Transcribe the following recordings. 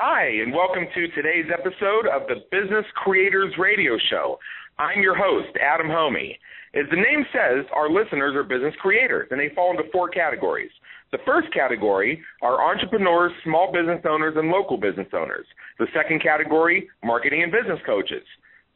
Hi, and welcome to today's episode of the Business Creators Radio Show. I'm your host, Adam Hommey. As the name says, our listeners are business creators, and they fall into four categories. The first category are entrepreneurs, small business owners, and local business owners. The second category, marketing and business coaches.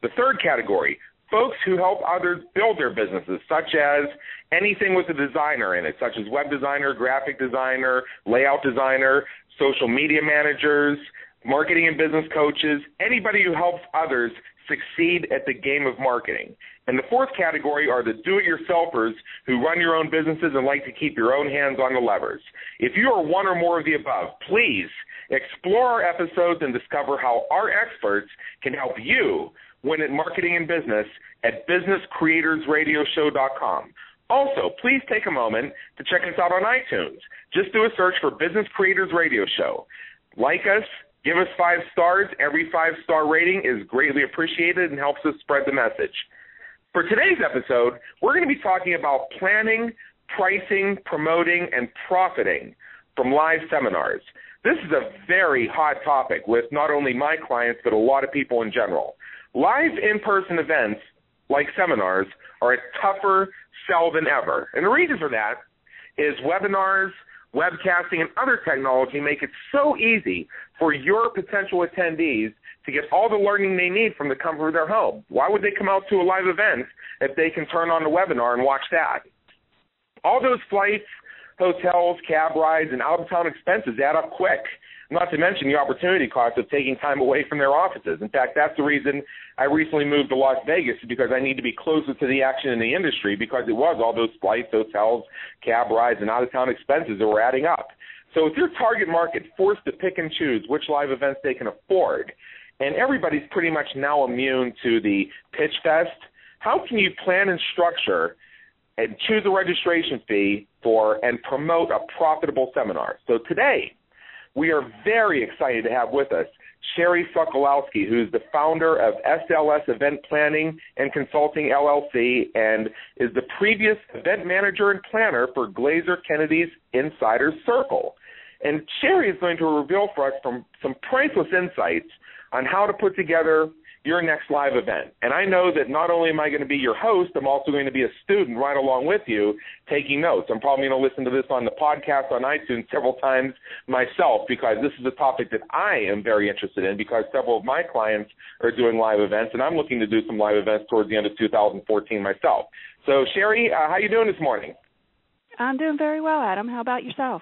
The third category, folks who help others build their businesses, such as anything with a designer in it, such as web designer, graphic designer, layout designer, social media managers, marketing and business coaches, anybody who helps others succeed at the game of marketing. And the fourth category are the do it yourselfers who run your own businesses and like to keep your own hands on the levers. If you are one or more of the above, please explore our episodes and discover how our experts can help you win at marketing and business at businesscreatorsradioshow.com. Also, please take a moment to check us out on iTunes. Just do a search for Business Creators Radio Show. Like us, give us five stars. Every five star rating is greatly appreciated and helps us spread the message. For today's episode, we're going to be talking about planning, pricing, promoting, and profiting from live seminars. This is a very hot topic with not only my clients, but a lot of people in general. Live in person events, like seminars, are a tougher sell than ever. And the reason for that is webinars, webcasting, and other technology make it so easy for your potential attendees to get all the learning they need from the comfort of their home. Why would they come out to a live event if they can turn on the webinar and watch that? All those flights, hotels, cab rides, and out of town expenses add up quick. Not to mention the opportunity cost of taking time away from their offices. In fact, that's the reason I recently moved to Las Vegas because I need to be closer to the action in the industry because it was all those flights, hotels, cab rides, and out of town expenses that were adding up. So if your target market forced to pick and choose which live events they can afford, and everybody's pretty much now immune to the pitch fest, how can you plan and structure and choose a registration fee for and promote a profitable seminar? So today, we are very excited to have with us Sherry Sokolowski, who's the founder of SLS Event Planning and Consulting LLC and is the previous event manager and planner for Glazer Kennedy's Insider Circle. And Sherry is going to reveal for us some, some priceless insights on how to put together your next live event. And I know that not only am I going to be your host, I'm also going to be a student right along with you taking notes. I'm probably going to listen to this on the podcast on iTunes several times myself because this is a topic that I am very interested in because several of my clients are doing live events and I'm looking to do some live events towards the end of 2014 myself. So Sherry, uh, how are you doing this morning? I'm doing very well, Adam. How about yourself?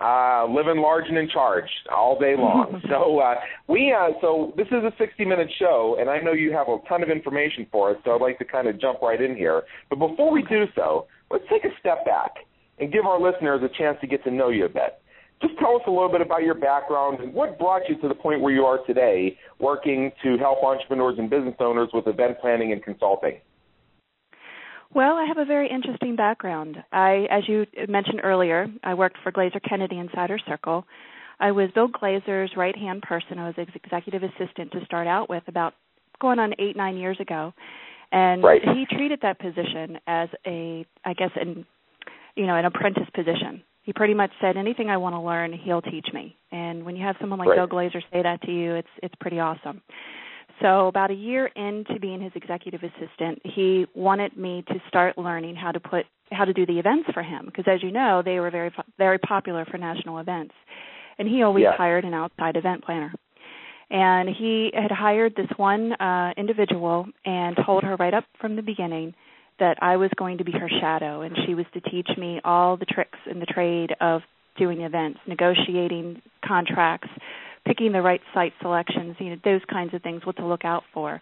Uh, living large and in charge all day long. so uh, we uh, so this is a 60 minute show, and I know you have a ton of information for us. So I'd like to kind of jump right in here. But before we do so, let's take a step back and give our listeners a chance to get to know you a bit. Just tell us a little bit about your background and what brought you to the point where you are today, working to help entrepreneurs and business owners with event planning and consulting. Well, I have a very interesting background. I, as you mentioned earlier, I worked for Glazer Kennedy Insider Circle. I was Bill Glazer's right hand person. I was his executive assistant to start out with about going on eight, nine years ago. And right. he treated that position as a I guess an you know, an apprentice position. He pretty much said anything I want to learn, he'll teach me. And when you have someone like right. Bill Glazer say that to you, it's it's pretty awesome. So about a year into being his executive assistant, he wanted me to start learning how to put how to do the events for him because as you know, they were very very popular for national events. And he always yeah. hired an outside event planner. And he had hired this one uh individual and told her right up from the beginning that I was going to be her shadow and she was to teach me all the tricks in the trade of doing events, negotiating contracts, picking the right site selections, you know, those kinds of things, what to look out for.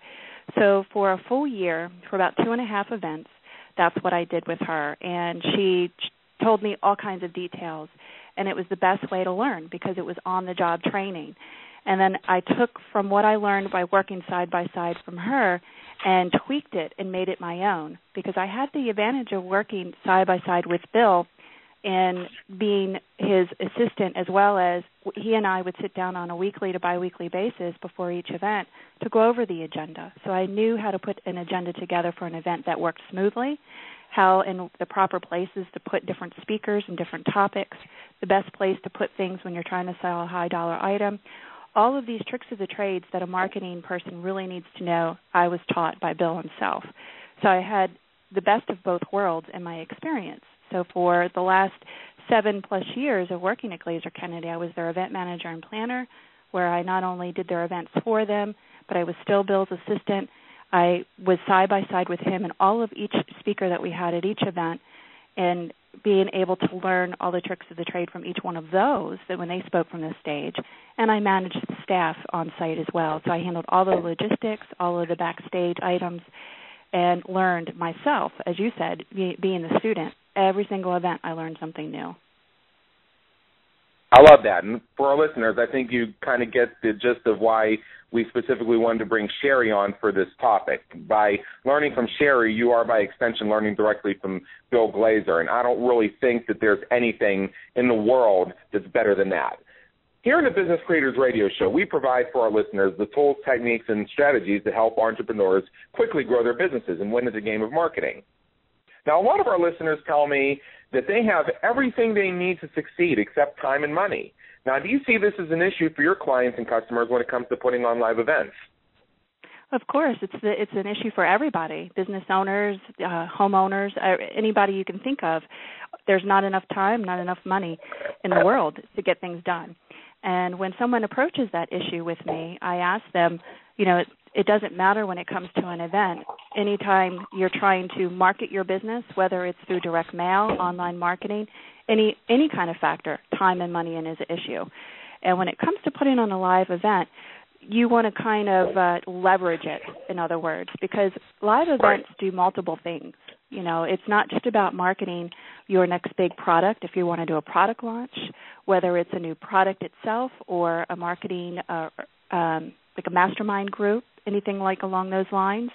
So for a full year, for about two and a half events, that's what I did with her, and she told me all kinds of details, and it was the best way to learn because it was on the job training. And then I took from what I learned by working side by side from her and tweaked it and made it my own because I had the advantage of working side by side with Bill and being his assistant as well as he and I would sit down on a weekly to biweekly basis before each event to go over the agenda. So I knew how to put an agenda together for an event that worked smoothly, how in the proper places to put different speakers and different topics, the best place to put things when you're trying to sell a high dollar item, all of these tricks of the trades that a marketing person really needs to know, I was taught by Bill himself. So I had the best of both worlds in my experience. So for the last seven plus years of working at Glazer Kennedy, I was their event manager and planner, where I not only did their events for them, but I was still Bill's assistant. I was side by side with him and all of each speaker that we had at each event, and being able to learn all the tricks of the trade from each one of those that when they spoke from the stage. And i managed the staff on site as well. So i handled all the logistics all of the backstage items and learned myself as you said being the student every single event i learned something new i love that and for our listeners i think you kind of get the gist of why we specifically wanted to bring Sherry on for this topic. By learning from Sherry, you are by extension learning directly from Bill Glazer, and I don't really think that there's anything in the world that's better than that. Here in the Business Creators Radio Show, we provide for our listeners the tools, techniques, and strategies to help entrepreneurs quickly grow their businesses and win at the game of marketing. Now, a lot of our listeners tell me that they have everything they need to succeed except time and money. Now, do you see this as an issue for your clients and customers when it comes to putting on live events? Of course, it's the, it's an issue for everybody: business owners, uh, homeowners, uh, anybody you can think of. There's not enough time, not enough money in the world to get things done. And when someone approaches that issue with me, I ask them, you know, it, it doesn't matter when it comes to an event. Anytime you're trying to market your business, whether it's through direct mail, online marketing, any any kind of factor, time and money in is an issue. And when it comes to putting on a live event, you want to kind of uh, leverage it, in other words, because live events right. do multiple things. You know, it's not just about marketing your next big product. If you want to do a product launch, whether it's a new product itself or a marketing, uh, um, like a mastermind group, anything like along those lines,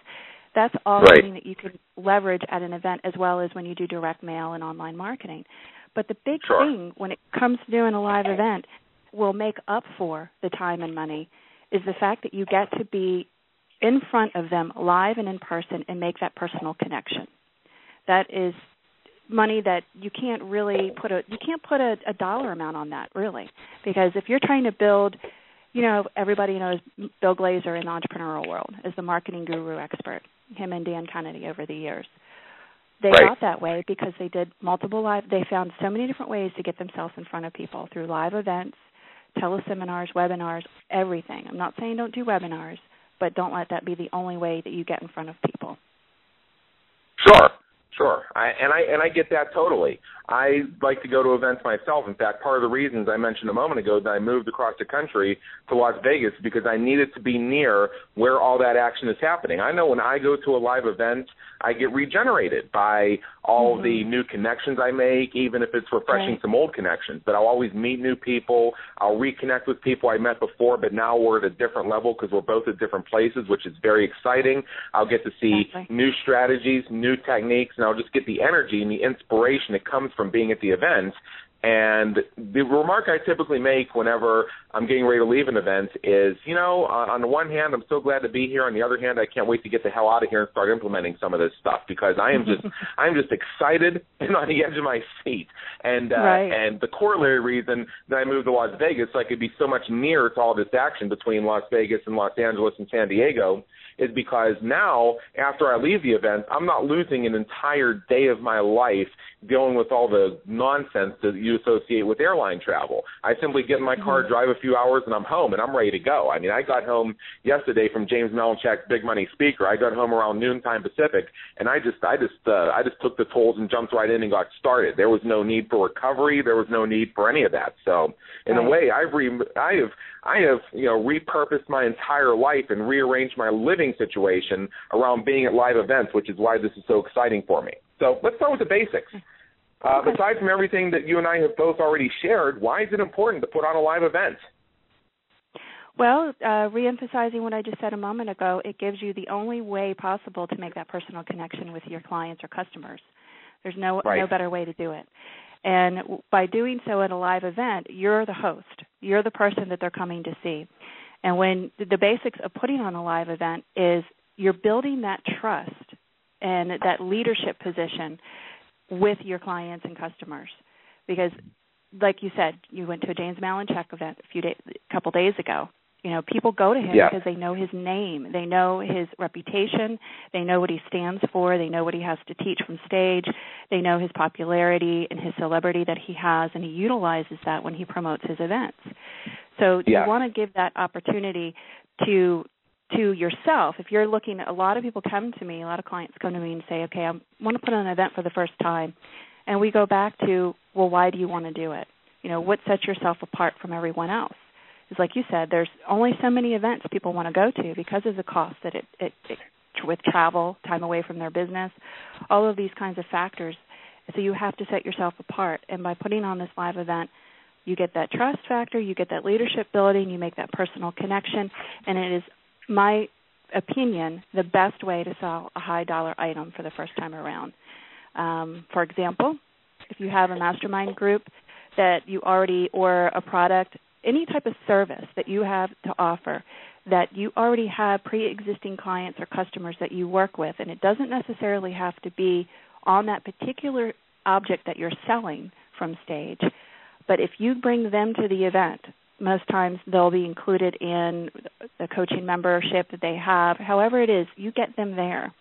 that's all right. something that you can leverage at an event as well as when you do direct mail and online marketing. But the big sure. thing when it comes to doing a live event will make up for the time and money is the fact that you get to be in front of them live and in person and make that personal connection. That is money that you can't really put a you can't put a, a dollar amount on that really because if you're trying to build you know everybody knows Bill Glazer in the entrepreneurial world as the marketing guru expert him and Dan Kennedy over the years. They right. got that way because they did multiple live they found so many different ways to get themselves in front of people through live events teleseminars webinars everything. I'm not saying don't do webinars but don't let that be the only way that you get in front of people. Sure Sure, I, and I and I get that totally. I like to go to events myself. In fact, part of the reasons I mentioned a moment ago that I moved across the country to Las Vegas because I needed to be near where all that action is happening. I know when I go to a live event, I get regenerated by all mm-hmm. the new connections I make, even if it's refreshing right. some old connections. But I'll always meet new people. I'll reconnect with people I met before, but now we're at a different level because we're both at different places, which is very exciting. I'll get to see exactly. new strategies, new techniques, and I'll just get the energy and the inspiration that comes from being at the events. And the remark I typically make whenever I'm getting ready to leave an event is, you know, on the one hand, I'm so glad to be here. On the other hand, I can't wait to get the hell out of here and start implementing some of this stuff because I am just, I'm just excited and on the edge of my seat. And uh, right. and the corollary reason that I moved to Las Vegas, so I could be so much nearer to all this action between Las Vegas and Los Angeles and San Diego, is because now, after I leave the event, I'm not losing an entire day of my life dealing with all the nonsense that you associate with airline travel. I simply get in my car, mm-hmm. drive a few hours, and I'm home, and I'm ready to go. I mean, I got home yesterday from James Malinchak's Big Money Speaker. I got home around noontime Pacific, and I just, I just, uh, I just took the tools and jumped right in and got started. There was no need for recovery. There was no need for any of that. So, in right. a way, I've re, I have, I have, you know, repurposed my entire life and rearranged my living situation around being at live events, which is why this is so exciting for me. So let's start with the basics. Uh, aside from everything that you and I have both already shared, why is it important to put on a live event? Well, uh, reemphasizing what I just said a moment ago, it gives you the only way possible to make that personal connection with your clients or customers. There's no right. no better way to do it. And by doing so at a live event, you're the host. You're the person that they're coming to see. And when the basics of putting on a live event is you're building that trust and that leadership position with your clients and customers because like you said you went to a james malinchak event a few days a couple days ago You know, people go to him yeah. because they know his name, they know his reputation, they know what he stands for, they know what he has to teach from stage, they know his popularity and his celebrity that he has, and he utilizes that when he promotes his events. So yeah. you want to give that opportunity to to yourself. If you're looking, a lot of people come to me, a lot of clients come to me and say, "Okay, I want to put on an event for the first time," and we go back to, "Well, why do you want to do it? You know, what sets yourself apart from everyone else?" is like you said, there's only so many events people want to go to because of the cost that it, it, it with travel, time away from their business, all of these kinds of factors. So you have to set yourself apart, and by putting on this live event, you get that trust factor, you get that leadership building, you make that personal connection, and it is my opinion the best way to sell a high dollar item for the first time around. Um, for example, if you have a mastermind group that you already or a product any type of service that you have to offer that you already have pre-existing clients or customers that you work with and it doesn't necessarily have to be on that particular object that you're selling from stage but if you bring them to the event most times they'll be included in the coaching membership that they have however it is you get them there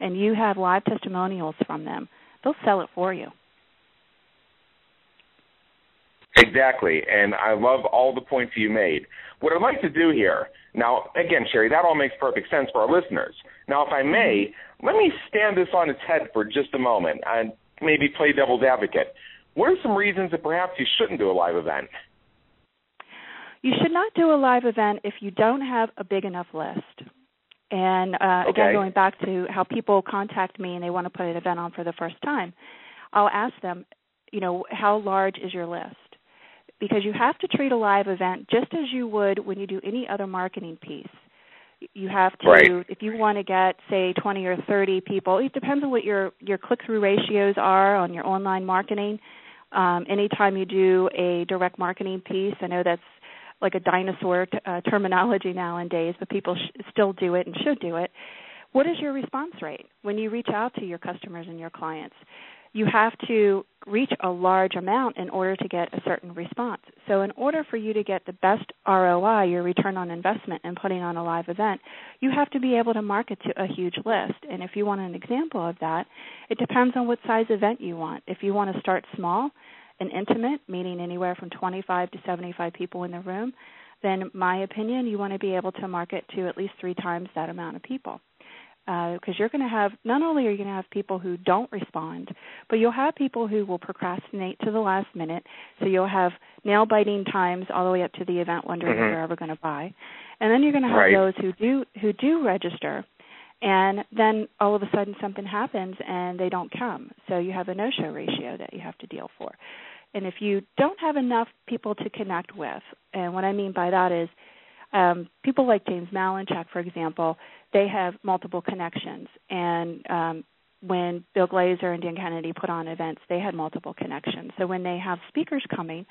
and you have live testimonials from them they'll sell it for you Exactly, and I love all the points you made. What I'd like to do here, now, again, Sherry, that all makes perfect sense for our listeners. Now, if I may, let me stand this on its head for just a moment and maybe play devil's advocate. What are some reasons that perhaps you shouldn't do a live event? You should not do a live event if you don't have a big enough list. And uh, okay. again, going back to how people contact me and they want to put an event on for the first time, I'll ask them, you know, how large is your list? because you have to treat a live event just as you would when you do any other marketing piece. You have to right. if you want to get say 20 or 30 people, it depends on what your your click-through ratios are on your online marketing. Um, anytime you do a direct marketing piece, I know that's like a dinosaur t- uh, terminology nowadays, but people sh- still do it and should do it. What is your response rate when you reach out to your customers and your clients? you have to reach a large amount in order to get a certain response. So, in order for you to get the best ROI, your return on investment, in putting on a live event, you have to be able to market to a huge list. And if you want an example of that, it depends on what size event you want. If you want to start small and intimate, meaning anywhere from 25 to 75 people in the room, then, my opinion, you want to be able to market to at least three times that amount of people because uh, you're going to have not only are you going to have people who don't respond, but you'll have people who will procrastinate to the last minute. So you'll have nail biting times all the way up to the event, wondering mm-hmm. if they're ever going to buy, and then you're going to have right. those who do who do register, and then all of a sudden something happens and they don't come. So you have a no-show ratio that you have to deal for. And if you don't have enough people to connect with, and what I mean by that is um, people like James Malinchak, for example, they have multiple connections. And um, when Bill Glazer and Dan Kennedy put on events, they had multiple connections. So when they have speakers coming,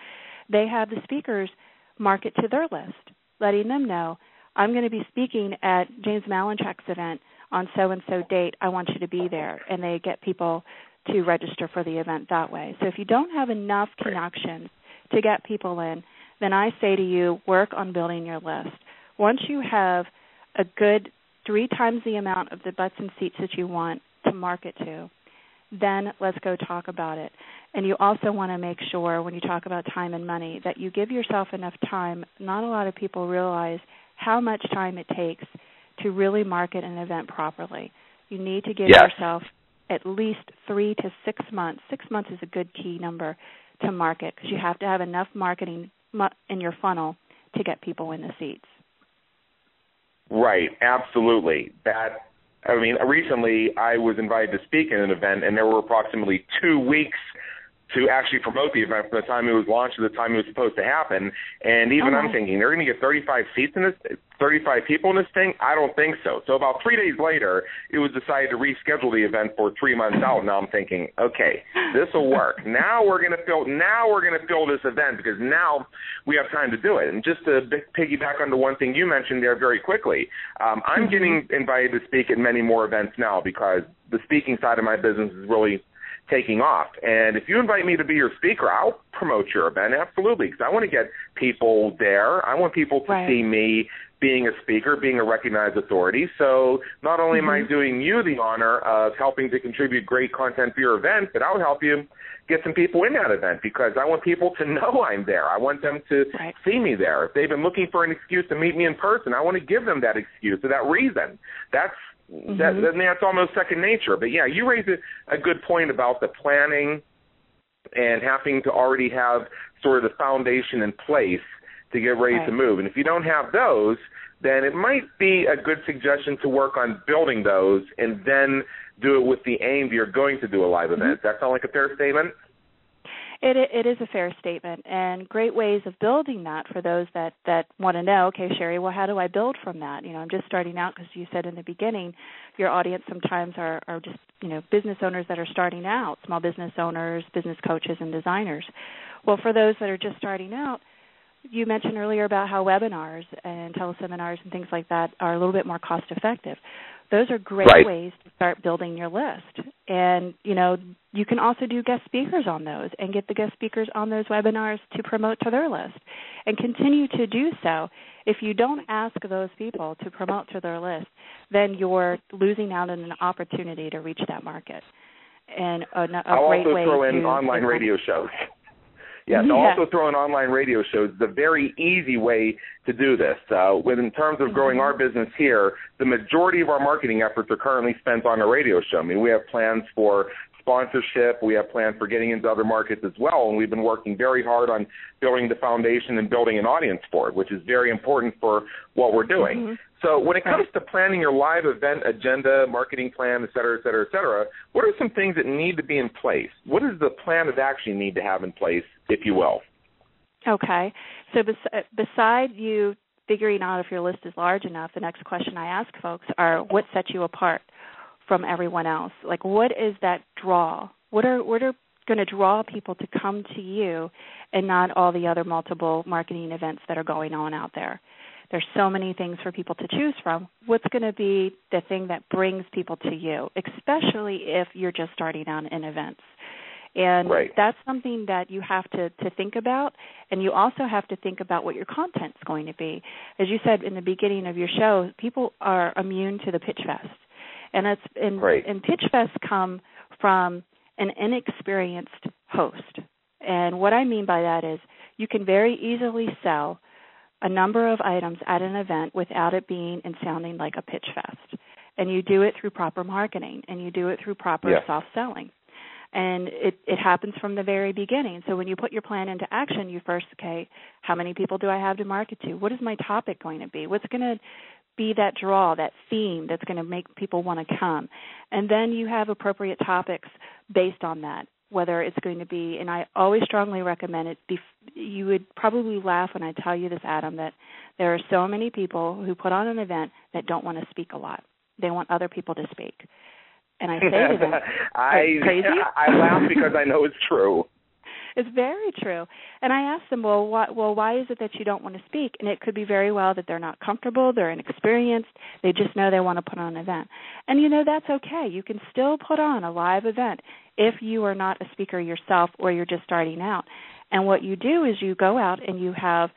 they have the speakers market to their list, letting them know, I'm going to be speaking at James Malinchak's event on so and so date. I want you to be there. And they get people to register for the event that way. So if you don't have enough connections to get people in, then I say to you, work on building your list. Once you have a good three times the amount of the butts and seats that you want to market to, then let's go talk about it. And you also want to make sure when you talk about time and money that you give yourself enough time. Not a lot of people realize how much time it takes to really market an event properly. You need to give yes. yourself at least three to six months. Six months is a good key number to market because you have to have enough marketing in your funnel to get people in the seats. Right, absolutely. That I mean, recently I was invited to speak at an event, and there were approximately two weeks to actually promote the event from the time it was launched to the time it was supposed to happen. And even oh, I'm thinking they're going to get 35 seats in this, 35 people in this thing. I don't think so. So about three days later, it was decided to reschedule the event for three months out. Now I'm thinking, okay, this will work. now we're going to fill. Now we're going to fill this event because now we have time to do it. And just to piggyback onto one thing you mentioned there very quickly, um, I'm mm-hmm. getting invited to speak at many more events now because the speaking side of my business is really taking off. And if you invite me to be your speaker, I'll promote your event absolutely because I want to get people there. I want people to right. see me being a speaker, being a recognized authority. So not only mm-hmm. am I doing you the honor of helping to contribute great content for your event, but I'll help you get some people in that event because I want people to know I'm there. I want them to right. see me there. If they've been looking for an excuse to meet me in person, I want to give them that excuse or that reason. That's mm-hmm. that, that's almost second nature. But yeah, you raise a, a good point about the planning and having to already have sort of the foundation in place to get ready right. to move. And if you don't have those, then it might be a good suggestion to work on building those and then do it with the aim that you're going to do a live event. Mm-hmm. That sound like a fair statement? It it is a fair statement, and great ways of building that for those that that want to know. Okay, Sherry, well, how do I build from that? You know, I'm just starting out because you said in the beginning, your audience sometimes are are just you know business owners that are starting out, small business owners, business coaches, and designers. Well, for those that are just starting out, you mentioned earlier about how webinars and teleseminars and things like that are a little bit more cost effective those are great right. ways to start building your list. And you know you can also do guest speakers on those and get the guest speakers on those webinars to promote to their list. And continue to do so. If you don't ask those people to promote to their list then you're losing out on an opportunity to reach that market. And a, a I'll great also way throw in to online radio shows Yes, yeah. also throw an online radio shows. The very easy way to do this. Uh, with in terms of growing our business here, the majority of our marketing efforts are currently spent on a radio show. I mean, we have plans for sponsorship. We have plans for getting into other markets as well, and we've been working very hard on building the foundation and building an audience for it, which is very important for what we're doing. So when it comes to planning your live event agenda, marketing plan, et cetera, et cetera, et cetera, what are some things that need to be in place? What does the plan of action need to have in place, if you will? Okay. So bes- uh, beside you figuring out if your list is large enough, the next question I ask folks are what sets you apart from everyone else? Like what is that draw? What are what are going to draw people to come to you and not all the other multiple marketing events that are going on out there? There's so many things for people to choose from. What's going to be the thing that brings people to you, especially if you're just starting out in events? And right. that's something that you have to, to think about. And you also have to think about what your content's going to be. As you said in the beginning of your show, people are immune to the pitch fest. And it's and, right. and pitch fests come from an inexperienced host. And what I mean by that is you can very easily sell a number of items at an event without it being and sounding like a pitch fest. And you do it through proper marketing and you do it through proper yeah. soft selling. And it, it happens from the very beginning. So when you put your plan into action, you first, okay, how many people do I have to market to? What is my topic going to be? What's going to be that draw, that theme that's going to make people want to come? And then you have appropriate topics based on that whether it's going to be and I always strongly recommend it you would probably laugh when I tell you this Adam that there are so many people who put on an event that don't want to speak a lot. They want other people to speak. And I say to them, I crazy? I laugh because I know it's true. It's very true. And I asked them, well, why, well, why is it that you don't want to speak? And it could be very well that they're not comfortable, they're inexperienced, they just know they want to put on an event. And you know that's okay. You can still put on a live event if you are not a speaker yourself or you're just starting out. And what you do is you go out and you have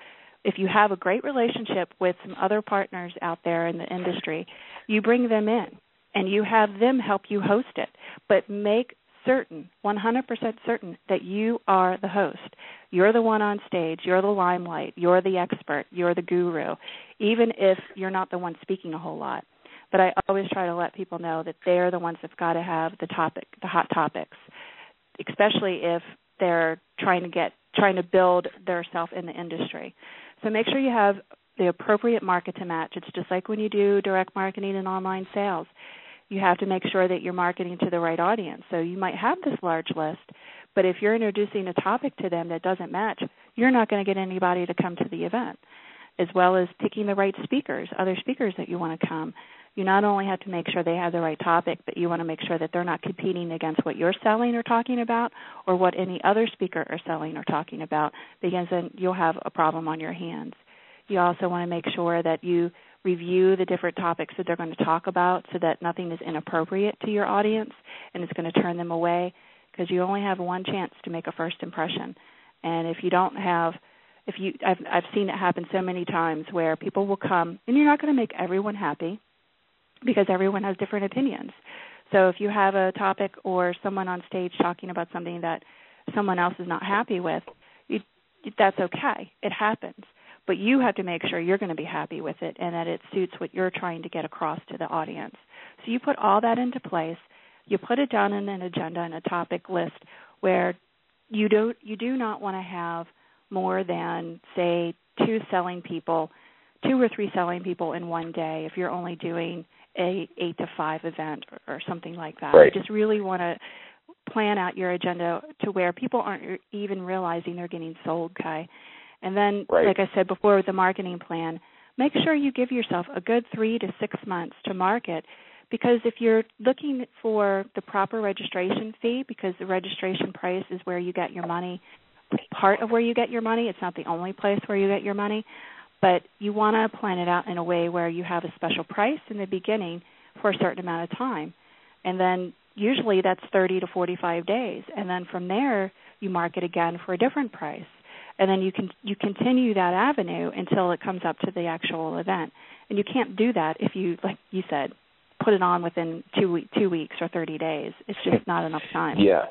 if you have a great relationship with some other partners out there in the industry, you bring them in and you have them help you host it. But make certain, 100% certain, that you are the host. You're the one on stage. You're the limelight. You're the expert. You're the guru, even if you're not the one speaking a whole lot. But I always try to let people know that they're the ones that've got to have the topic, the hot topics, especially if they're trying to get trying to build their self in the industry. So make sure you have the appropriate market to match. It's just like when you do direct marketing and online sales you have to make sure that you're marketing to the right audience. So you might have this large list, but if you're introducing a topic to them that doesn't match, you're not going to get anybody to come to the event. As well as picking the right speakers, other speakers that you want to come. You not only have to make sure they have the right topic, but you want to make sure that they're not competing against what you're selling or talking about or what any other speaker are selling or talking about, because then you'll have a problem on your hands. You also want to make sure that you review the different topics that they're going to talk about so that nothing is inappropriate to your audience and it's going to turn them away because you only have one chance to make a first impression. And if you don't have if you I've I've seen it happen so many times where people will come and you're not going to make everyone happy because everyone has different opinions. So if you have a topic or someone on stage talking about something that someone else is not happy with, that's okay. It happens. But you have to make sure you're going to be happy with it and that it suits what you're trying to get across to the audience. So you put all that into place. You put it down in an agenda and a topic list where you don't you do not want to have more than say two selling people, two or three selling people in one day if you're only doing a 8 to 5 event or, something like that. Right. You just really want to plan out your agenda to where people aren't even realizing they're getting sold, Kai. And then, right. like I said before, with the marketing plan, make sure you give yourself a good three to six months to market. Because if you're looking for the proper registration fee, because the registration price is where you get your money part of where you get your money. It's not the only place where you get your money, but you want to plan it out in a way where you have a special price in the beginning for a certain amount of time. And then usually that's 30 to 45 days. And then from there you market again for a different price. And then you can you continue that avenue until it comes up to the actual event. And you can't do that if you like you said put it on within 2 2 weeks or 30 days. It's just not enough time. Yeah.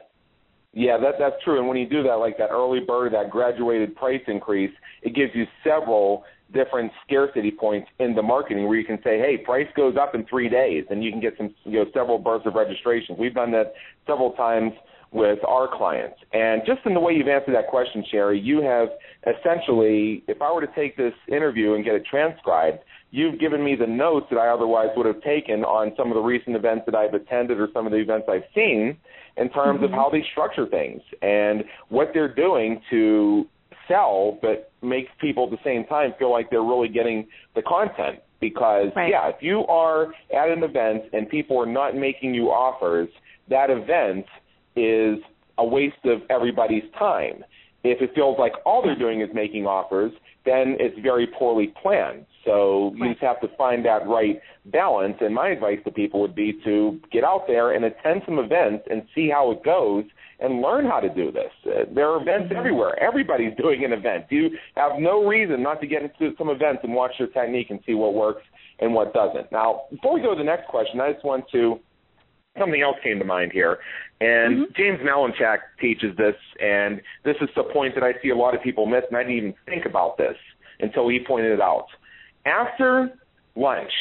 Yeah, that that's true. And when you do that, like that early bird, that graduated price increase, it gives you several different scarcity points in the marketing where you can say, hey, price goes up in three days, and you can get some, you know, several bursts of registrations. We've done that several times with our clients. And just in the way you've answered that question, Sherry, you have essentially, if I were to take this interview and get it transcribed, you've given me the notes that I otherwise would have taken on some of the recent events that I've attended or some of the events I've seen in terms mm-hmm. of how they structure things and what they're doing to sell but make people at the same time feel like they're really getting the content. Because right. yeah if you are at an event and people are not making you offers that event is a waste of everybody's time. If it feels like all they're doing is making offers then it's very poorly planned. So you just have to find that right balance. And my advice to people would be to get out there and attend some events and see how it goes and learn how to do this. Uh, there are events mm-hmm. everywhere. Everybody's doing an event. You have no reason not to get into some events and watch their technique and see what works and what doesn't. Now, before we go to the next question, I just want to something else came to mind here. And mm-hmm. James Malinchak teaches this, and this is the point that I see a lot of people miss, and I didn't even think about this until he pointed it out after lunch,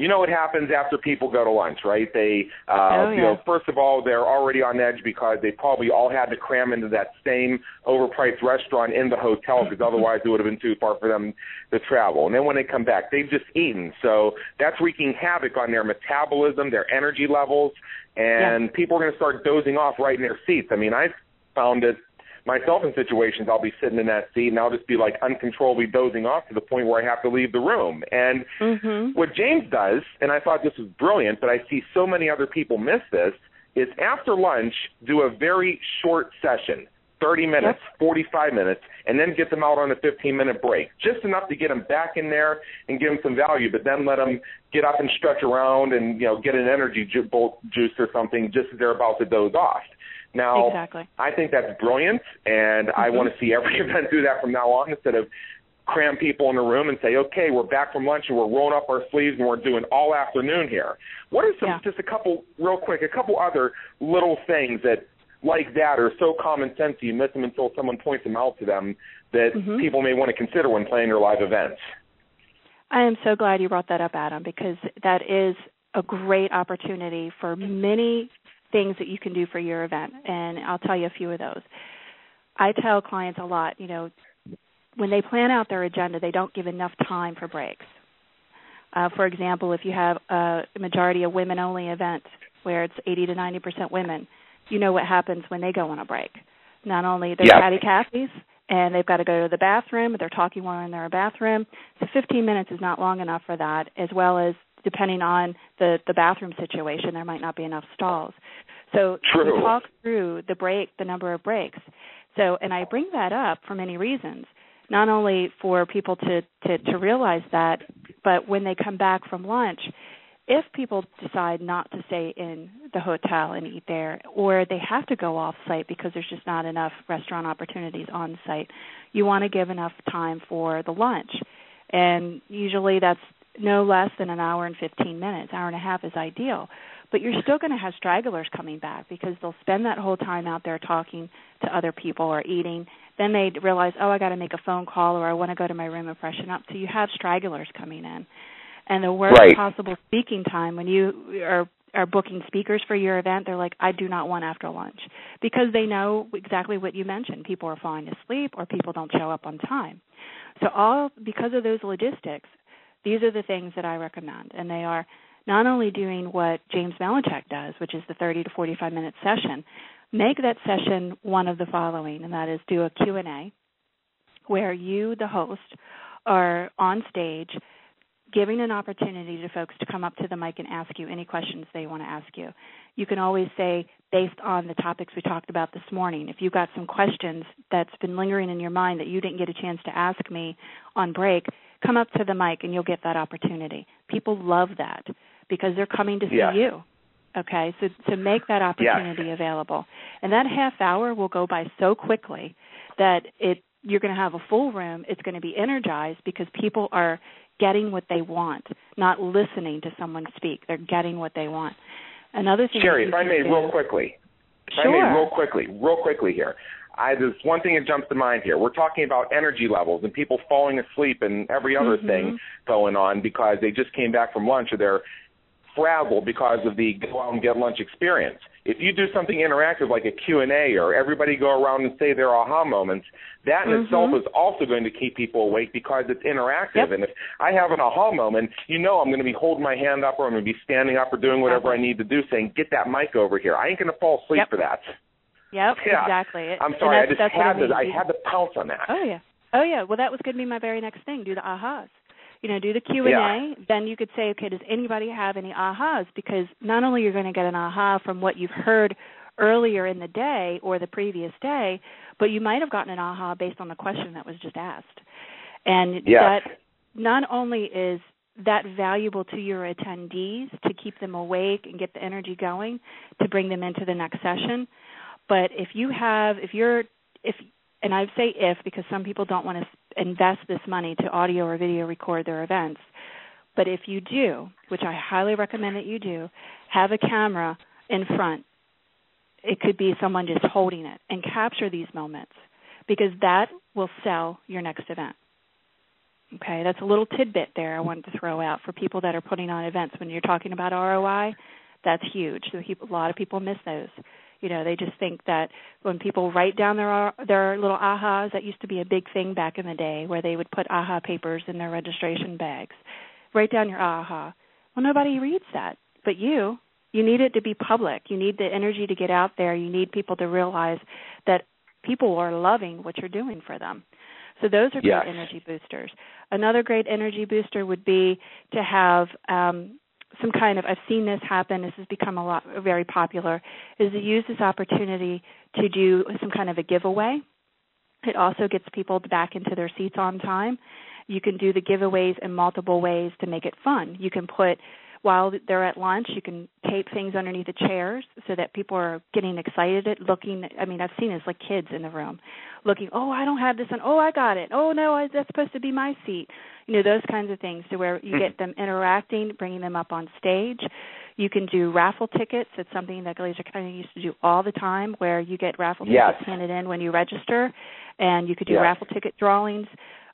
you know what happens after people go to lunch, right? They, uh, oh, yeah. you know, first of all, they're already on edge because they probably all had to cram into that same overpriced restaurant in the hotel because otherwise it would have been too far for them to travel. And then when they come back, they've just eaten, so that's wreaking havoc on their metabolism, their energy levels, and yeah. people are going to start dozing off right in their seats. I mean, I've found it myself in situations I'll be sitting in that seat and I'll just be like uncontrollably dozing off to the point where I have to leave the room. And mm-hmm. what James does, and I thought this was brilliant, but I see so many other people miss this, is after lunch do a very short session. 30 minutes, yep. 45 minutes, and then get them out on a 15 minute break. Just enough to get them back in there and give them some value, but then let them get up and stretch around and, you know, get an energy ju- juice or something just as they're about to doze off. Now, exactly. I think that's brilliant, and mm-hmm. I want to see every event do that from now on instead of cram people in a room and say, okay, we're back from lunch and we're rolling up our sleeves and we're doing all afternoon here. What are some, yeah. just a couple, real quick, a couple other little things that, like that, are so common sense you miss them until someone points them out to them that mm-hmm. people may want to consider when planning their live events? I am so glad you brought that up, Adam, because that is a great opportunity for many things that you can do for your event, and I'll tell you a few of those. I tell clients a lot, you know, when they plan out their agenda, they don't give enough time for breaks. Uh, for example, if you have a majority of women-only event where it's 80 to 90 percent women, you know what happens when they go on a break. Not only they're yeah. catty Cathy's and they've got to go to the bathroom, they're talking while in their bathroom. So 15 minutes is not long enough for that, as well as depending on the the bathroom situation, there might not be enough stalls. So True. we talk through the break, the number of breaks. So, and I bring that up for many reasons. Not only for people to to, to realize that, but when they come back from lunch, if people decide not to stay in the hotel and eat there, or they have to go off site because there's just not enough restaurant opportunities on site, you want to give enough time for the lunch. And usually that's no less than an hour and 15 minutes. Hour and a half is ideal. But you're still going to have stragglers coming back because they'll spend that whole time out there talking to other people or eating. Then they realize, oh, I got to make a phone call or I want to go to my room and freshen up. So you have stragglers coming in. And the worst right. possible speaking time when you are are booking speakers for your event, they're like, I do not want after lunch because they know exactly what you mentioned. People are falling asleep or people don't show up on time. So all because of those logistics, these are the things that I recommend, and they are not only doing what James Malinchak does, which is the 30 to 45 minute session, make that session one of the following, and that is do a Q&A where you, the host, are on stage giving an opportunity to folks to come up to the mic and ask you any questions they want to ask you. You can always say, based on the topics we talked about this morning, if you've got some questions that's been lingering in your mind that you didn't get a chance to ask me on break, come up to the mic and you'll get that opportunity. People love that because they're coming to see yes. you. Okay, so to make that opportunity yes. available, and that half hour will go by so quickly that it you're going to have a full room. It's going to be energized because people are getting what they want, not listening to someone speak. They're getting what they want. Another thing. Sherry, if I may, real quickly. If sure. I may, real quickly, real quickly here. I, there's one thing that jumps to mind here. We're talking about energy levels and people falling asleep and every other mm-hmm. thing going on because they just came back from lunch or they're frazzled because of the go out and get lunch experience. If you do something interactive like a Q&A or everybody go around and say their aha moments, that in mm-hmm. itself is also going to keep people awake because it's interactive. Yep. And if I have an aha moment, you know I'm going to be holding my hand up or I'm going to be standing up or doing whatever I need to do saying, get that mic over here. I ain't going to fall asleep yep. for that. Yep, yeah. exactly. I'm sorry, I just had to, I had to pounce on that. Oh yeah. Oh yeah. Well, that was going to be my very next thing. Do the ahas you know do the q and yeah. a then you could say okay does anybody have any ahas because not only are you're going to get an aha from what you've heard earlier in the day or the previous day but you might have gotten an aha based on the question that was just asked and yes. that not only is that valuable to your attendees to keep them awake and get the energy going to bring them into the next session but if you have if you're if and I say if because some people don't want to invest this money to audio or video record their events. But if you do, which I highly recommend that you do, have a camera in front. It could be someone just holding it and capture these moments because that will sell your next event. Okay, that's a little tidbit there I wanted to throw out for people that are putting on events. When you're talking about ROI, that's huge. So A lot of people miss those. You know, they just think that when people write down their their little ahas, that used to be a big thing back in the day, where they would put aha papers in their registration bags. Write down your aha. Well, nobody reads that, but you. You need it to be public. You need the energy to get out there. You need people to realize that people are loving what you're doing for them. So those are yes. great energy boosters. Another great energy booster would be to have um, some kind of I've seen this happen. This has become a lot very popular. Is to use this opportunity to do some kind of a giveaway. It also gets people back into their seats on time. You can do the giveaways in multiple ways to make it fun. You can put while they're at lunch, you can tape things underneath the chairs so that people are getting excited at looking. I mean, I've seen this like kids in the room, looking. Oh, I don't have this on. Oh, I got it. Oh no, I, that's supposed to be my seat. You know, those kinds of things to where you hmm. get them interacting, bringing them up on stage. You can do raffle tickets. It's something that kind of used to do all the time, where you get raffle yes. tickets handed in when you register, and you could do yes. raffle ticket drawings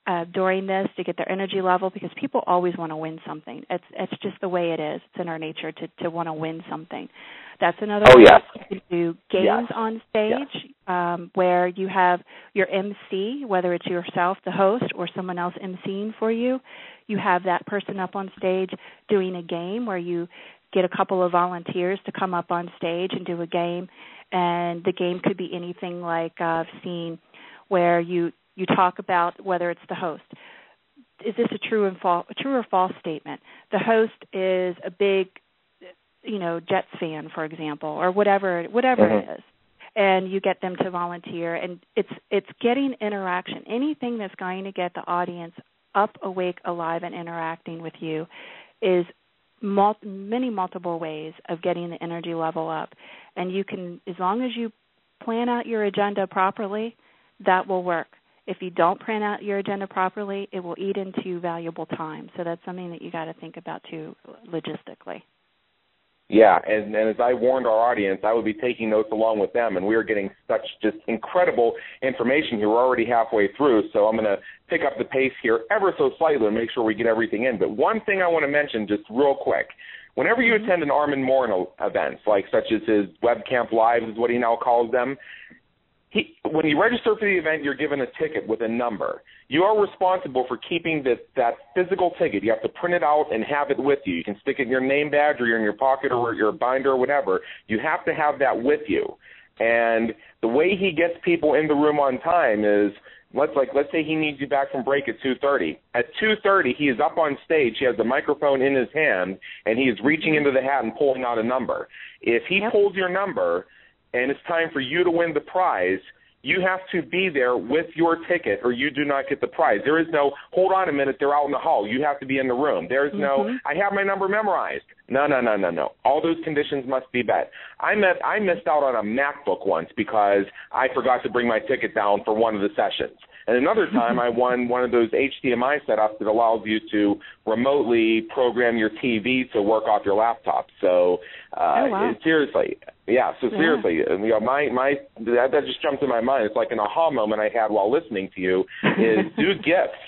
uh, during this to get their energy level because people always want to win something. It's it's just the way it is. It's in our nature to to want to win something. That's another oh, way yes. you can do games yes. on stage yes. um, where you have your MC, whether it's yourself, the host, or someone else emceeing for you. You have that person up on stage doing a game where you get a couple of volunteers to come up on stage and do a game, and the game could be anything like uh, I've seen where you you talk about whether it's the host. Is this a true and false, a true or false statement? The host is a big, you know, Jets fan, for example, or whatever whatever mm-hmm. it is, and you get them to volunteer, and it's it's getting interaction. Anything that's going to get the audience up, awake, alive, and interacting with you is mul- many multiple ways of getting the energy level up, and you can, as long as you plan out your agenda properly, that will work. If you don't print out your agenda properly, it will eat into valuable time. So that's something that you got to think about too, logistically. Yeah, and, and as I warned our audience, I would be taking notes along with them, and we are getting such just incredible information here. We're already halfway through, so I'm going to pick up the pace here ever so slightly and make sure we get everything in. But one thing I want to mention just real quick. Whenever you mm-hmm. attend an Armand Morin event, like such as his webcamp lives is what he now calls them, he, when you register for the event, you're given a ticket with a number. You are responsible for keeping this, that physical ticket. You have to print it out and have it with you. You can stick it in your name badge or in your pocket or your binder or whatever. You have to have that with you. And the way he gets people in the room on time is let's like let's say he needs you back from break at 2:30. At 2:30, he is up on stage. He has the microphone in his hand and he is reaching into the hat and pulling out a number. If he yep. pulls your number, and it's time for you to win the prize, you have to be there with your ticket or you do not get the prize. There is no, hold on a minute, they're out in the hall. You have to be in the room. There's mm-hmm. no, I have my number memorized. No, no, no, no, no. All those conditions must be met. I met, I missed out on a MacBook once because I forgot to bring my ticket down for one of the sessions. And another time, I won one of those HDMI setups that allows you to remotely program your TV to work off your laptop. So, uh, oh, wow. seriously, yeah. So yeah. seriously, you know, my my that, that just jumped in my mind. It's like an aha moment I had while listening to you. Is do gifts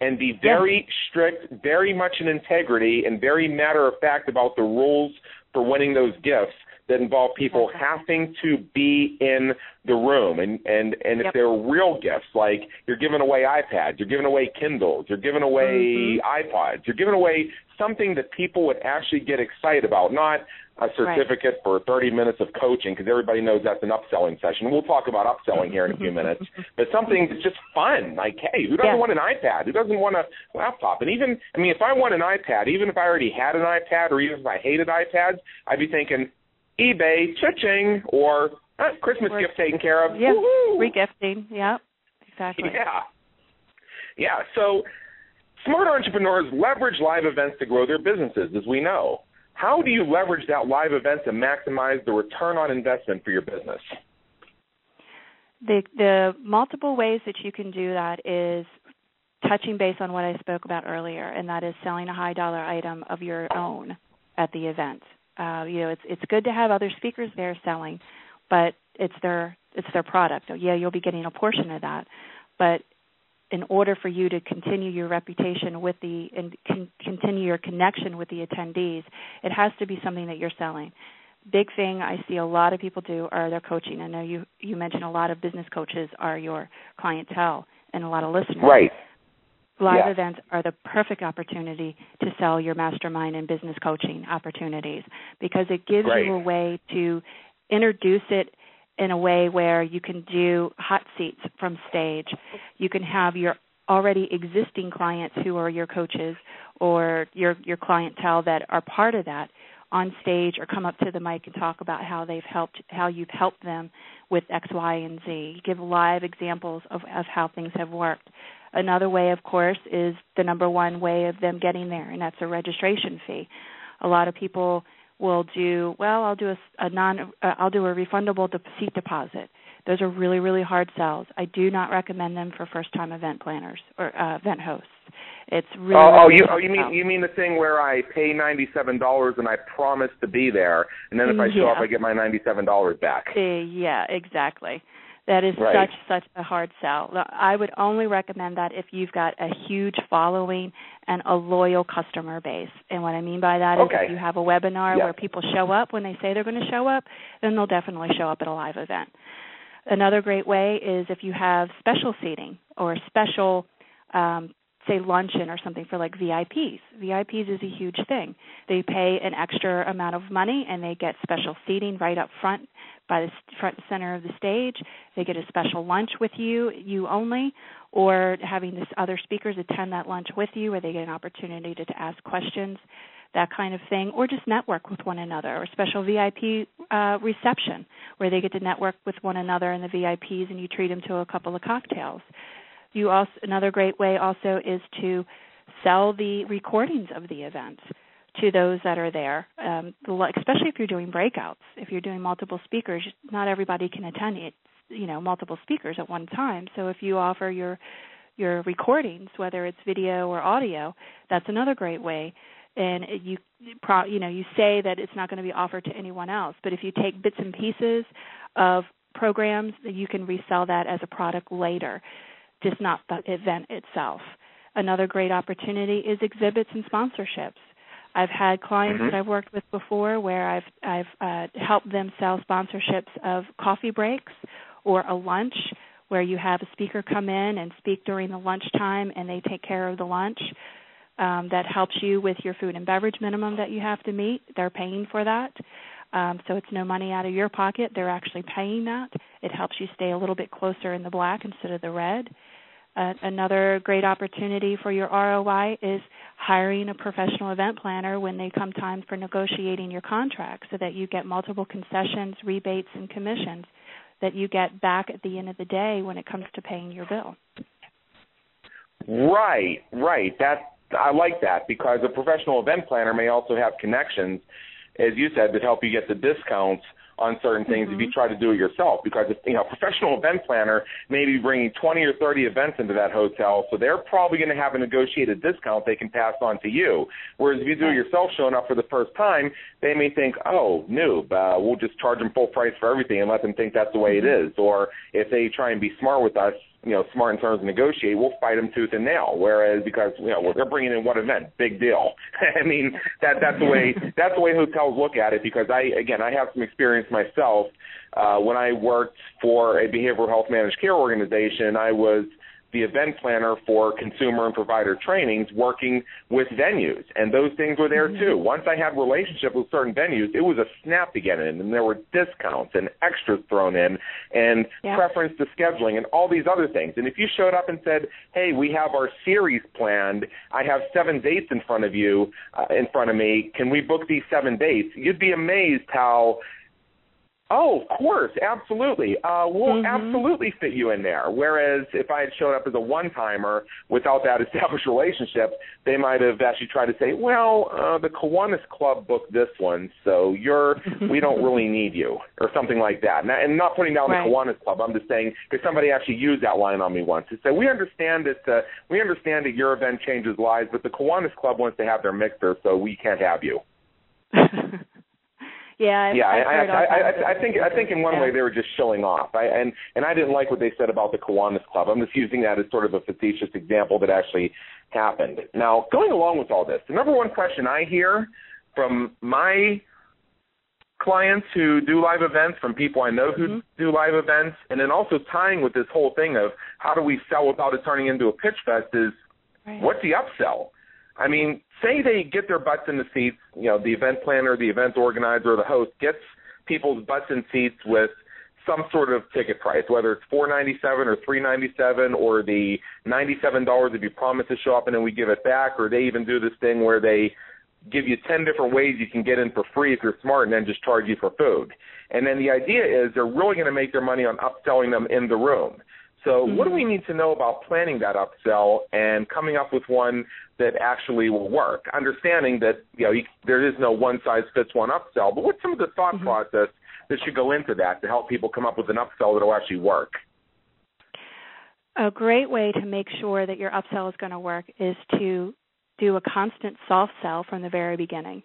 and be very strict, very much in integrity, and very matter of fact about the rules for winning those gifts that involve people having to be in the room and and and if they're real gifts like you're giving away iPads, you're giving away Kindles, you're giving away mm-hmm. iPods, you're giving away something that people would actually get excited about, not a certificate right. for 30 minutes of coaching because everybody knows that's an upselling session. We'll talk about upselling here in a few minutes, but something that's just fun. Like, hey, who doesn't yeah. want an iPad? Who doesn't want a laptop? And even, I mean, if I want an iPad, even if I already had an iPad or even if I hated iPads, I'd be thinking, eBay, cha-ching, or uh, Christmas or, gift taken care of. Yeah, Woo-hoo! regifting. Yeah, exactly. Yeah, yeah. So smart entrepreneurs leverage live events to grow their businesses, as we know. How do you leverage that live event to maximize the return on investment for your business? The, the multiple ways that you can do that is touching base on what I spoke about earlier, and that is selling a high dollar item of your own at the event. Uh, you know, it's it's good to have other speakers there selling, but it's their it's their product. So yeah, you'll be getting a portion of that, but in order for you to continue your reputation with the and con- continue your connection with the attendees, it has to be something that you're selling. Big thing I see a lot of people do are their coaching. I know you you mentioned a lot of business coaches are your clientele and a lot of listeners. Right. Live yeah. events are the perfect opportunity to sell your mastermind and business coaching opportunities because it gives Great. you a way to introduce it in a way where you can do hot seats from stage. You can have your already existing clients who are your coaches or your your clientele that are part of that on stage or come up to the mic and talk about how they've helped how you've helped them with X, Y, and Z. Give live examples of, of how things have worked. Another way, of course, is the number one way of them getting there, and that's a registration fee. A lot of people will do well. I'll do a, a non. Uh, I'll do a refundable de- seat deposit. Those are really really hard sells. I do not recommend them for first time event planners or uh, event hosts. It's really. Oh, oh you oh, you mean you mean the thing where I pay ninety seven dollars and I promise to be there, and then if I show yeah. up, I get my ninety seven dollars back. Uh, yeah, exactly. That is right. such such a hard sell. I would only recommend that if you've got a huge following and a loyal customer base. And what I mean by that okay. is if you have a webinar yeah. where people show up when they say they're going to show up, then they'll definitely show up at a live event. Another great way is if you have special seating or special um, say luncheon or something for like VIPs. VIPs is a huge thing. They pay an extra amount of money and they get special seating right up front by the front center of the stage. They get a special lunch with you, you only, or having this other speakers attend that lunch with you where they get an opportunity to, to ask questions, that kind of thing, or just network with one another, or special VIP uh, reception where they get to network with one another and the VIPs and you treat them to a couple of cocktails you also another great way also is to sell the recordings of the events to those that are there, um, especially if you're doing breakouts. If you're doing multiple speakers, not everybody can attend it. You know, multiple speakers at one time. So if you offer your your recordings, whether it's video or audio, that's another great way. And you, you know, you say that it's not going to be offered to anyone else, but if you take bits and pieces of programs, you can resell that as a product later, just not the event itself. Another great opportunity is exhibits and sponsorships. I've had clients mm-hmm. that I've worked with before where I've I've uh, helped them sell sponsorships of coffee breaks or a lunch where you have a speaker come in and speak during the lunchtime and they take care of the lunch. Um, that helps you with your food and beverage minimum that you have to meet. They're paying for that. Um, so it's no money out of your pocket. They're actually paying that. It helps you stay a little bit closer in the black instead of the red. Another great opportunity for your ROI is hiring a professional event planner when they come time for negotiating your contract so that you get multiple concessions, rebates, and commissions that you get back at the end of the day when it comes to paying your bill. Right, right. That I like that because a professional event planner may also have connections, as you said, that help you get the discounts on certain things mm-hmm. if you mm-hmm. try to do it yourself because if, you know a professional event planner may be bringing 20 or 30 events into that hotel so they're probably going to have a negotiated discount they can pass on to you whereas if you do it yourself showing up for the first time they may think oh noob uh, we'll just charge them full price for everything and let them think that's the way it mm-hmm. is or if they try and be smart with us you know smart in terms of negotiate, we'll fight them tooth and nail. Whereas because you know they're bringing in one event, big deal. I mean that that's the way that's the way hotels look at it. Because I again I have some experience myself. Uh, when I worked for a behavioral health managed care organization, I was the event planner for consumer and provider trainings working with venues and those things were there mm-hmm. too once i had relationship with certain venues it was a snap to get in and there were discounts and extras thrown in and yeah. preference to scheduling and all these other things. And if you showed up and said hey we have our series planned. I have seven dates in front of you uh, in front of me. Can we book these seven dates? You'd be amazed how Oh, of course, absolutely. Uh, we'll mm-hmm. absolutely fit you in there. Whereas if I had shown up as a one timer without that established relationship, they might have actually tried to say, "Well, uh, the Kiwanis Club booked this one, so you're we don't really need you," or something like that. And, and not putting down right. the Kiwanis Club, I'm just saying because somebody actually used that line on me once. They said, "We understand that uh, we understand that your event changes lives, but the Kiwanis Club wants to have their mixer, so we can't have you." Yeah, I've, yeah. I've I, I, I, I, think I think in one yeah. way they were just showing off. I, and and I didn't like what they said about the Kiwanis Club. I'm just using that as sort of a facetious example that actually happened. Now, going along with all this, the number one question I hear from my clients who do live events, from people I know who mm-hmm. do live events, and then also tying with this whole thing of how do we sell without it turning into a pitch fest is right. what's the upsell? I mean, say they get their butts in the seats, you know, the event planner, the event organizer, or the host gets people's butts in seats with some sort of ticket price, whether it's four ninety seven or three ninety seven or the ninety seven dollars if you promise to show up and then we give it back, or they even do this thing where they give you ten different ways you can get in for free if you're smart and then just charge you for food. And then the idea is they're really going to make their money on upselling them in the room. So, mm-hmm. what do we mm-hmm. need to know about planning that upsell and coming up with one that actually will work? Understanding that you know you, there is no one size fits one upsell, but what's some of the thought mm-hmm. process that should go into that to help people come up with an upsell that will actually work? A great way to make sure that your upsell is going to work is to do a constant soft sell from the very beginning.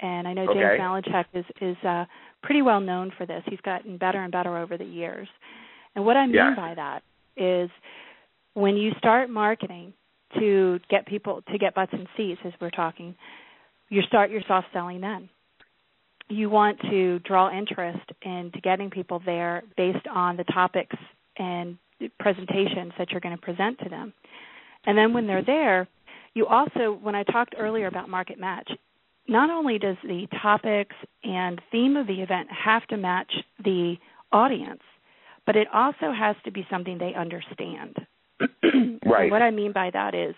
And I know okay. James Malinchak is is uh, pretty well known for this. He's gotten better and better over the years. And what I mean yeah. by that is when you start marketing to get people to get butts and seats as we're talking, you start your soft selling then. You want to draw interest into getting people there based on the topics and presentations that you're going to present to them. And then when they're there, you also when I talked earlier about market match, not only does the topics and theme of the event have to match the audience, but it also has to be something they understand. right. what I mean by that is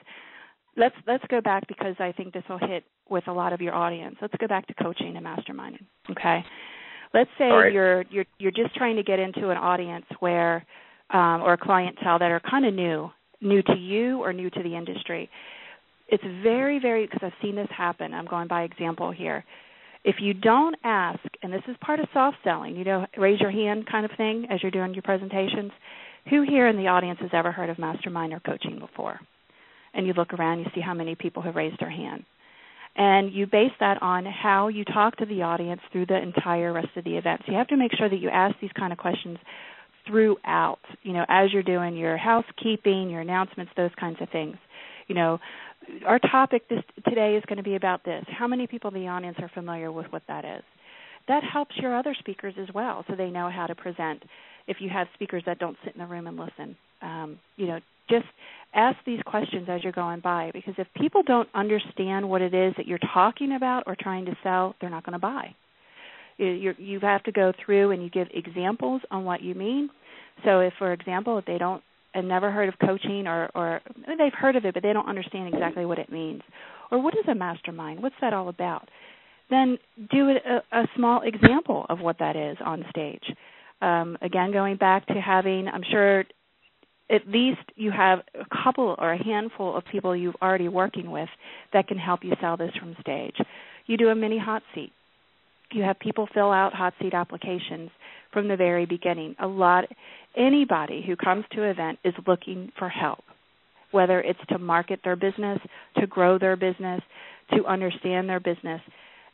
let's let's go back because I think this will hit with a lot of your audience. Let's go back to coaching and masterminding. Okay. Let's say right. you're you're you're just trying to get into an audience where um, or a clientele that are kind of new, new to you or new to the industry. it's very very because I've seen this happen. I'm going by example here. If you don't ask, and this is part of soft selling, you know, raise your hand kind of thing as you're doing your presentations. Who here in the audience has ever heard of mastermind or coaching before? And you look around, you see how many people have raised their hand. And you base that on how you talk to the audience through the entire rest of the event. So you have to make sure that you ask these kind of questions throughout, you know, as you're doing your housekeeping, your announcements, those kinds of things. You know, our topic this today is going to be about this. How many people in the audience are familiar with what that is? That helps your other speakers as well, so they know how to present. If you have speakers that don't sit in the room and listen, um, you know, just ask these questions as you're going by because if people don't understand what it is that you're talking about or trying to sell, they're not going to buy. You you have to go through and you give examples on what you mean. So if, for example, if they don't and never heard of coaching or or they've heard of it but they don't understand exactly what it means. Or what is a mastermind? What's that all about? Then do a, a small example of what that is on stage um, again going back to having i'm sure at least you have a couple or a handful of people you've already working with that can help you sell this from stage. You do a mini hot seat. You have people fill out hot seat applications from the very beginning. A lot anybody who comes to an event is looking for help, whether it's to market their business, to grow their business, to understand their business.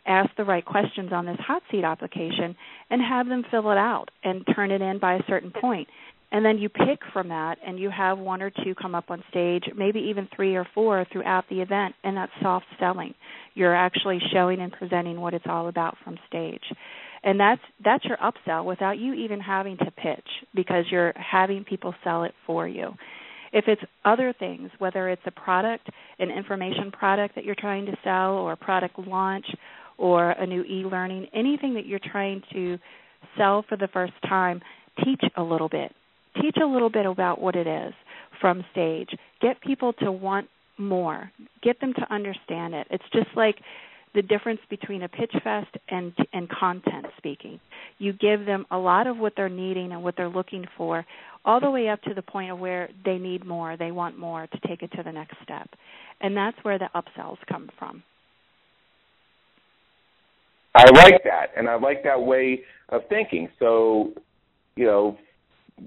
Ask the right questions on this hot seat application and have them fill it out and turn it in by a certain point. And then you pick from that and you have one or two come up on stage, maybe even three or four throughout the event, and that's soft selling. You're actually showing and presenting what it's all about from stage and that's that's your upsell without you even having to pitch because you're having people sell it for you if it's other things whether it's a product an information product that you're trying to sell or a product launch or a new e-learning anything that you're trying to sell for the first time teach a little bit. Teach a little bit about what it is from stage. Get people to want more. Get them to understand it. It's just like the difference between a pitch fest and and content speaking. You give them a lot of what they're needing and what they're looking for, all the way up to the point of where they need more, they want more to take it to the next step, and that's where the upsells come from. I like that, and I like that way of thinking. So, you know,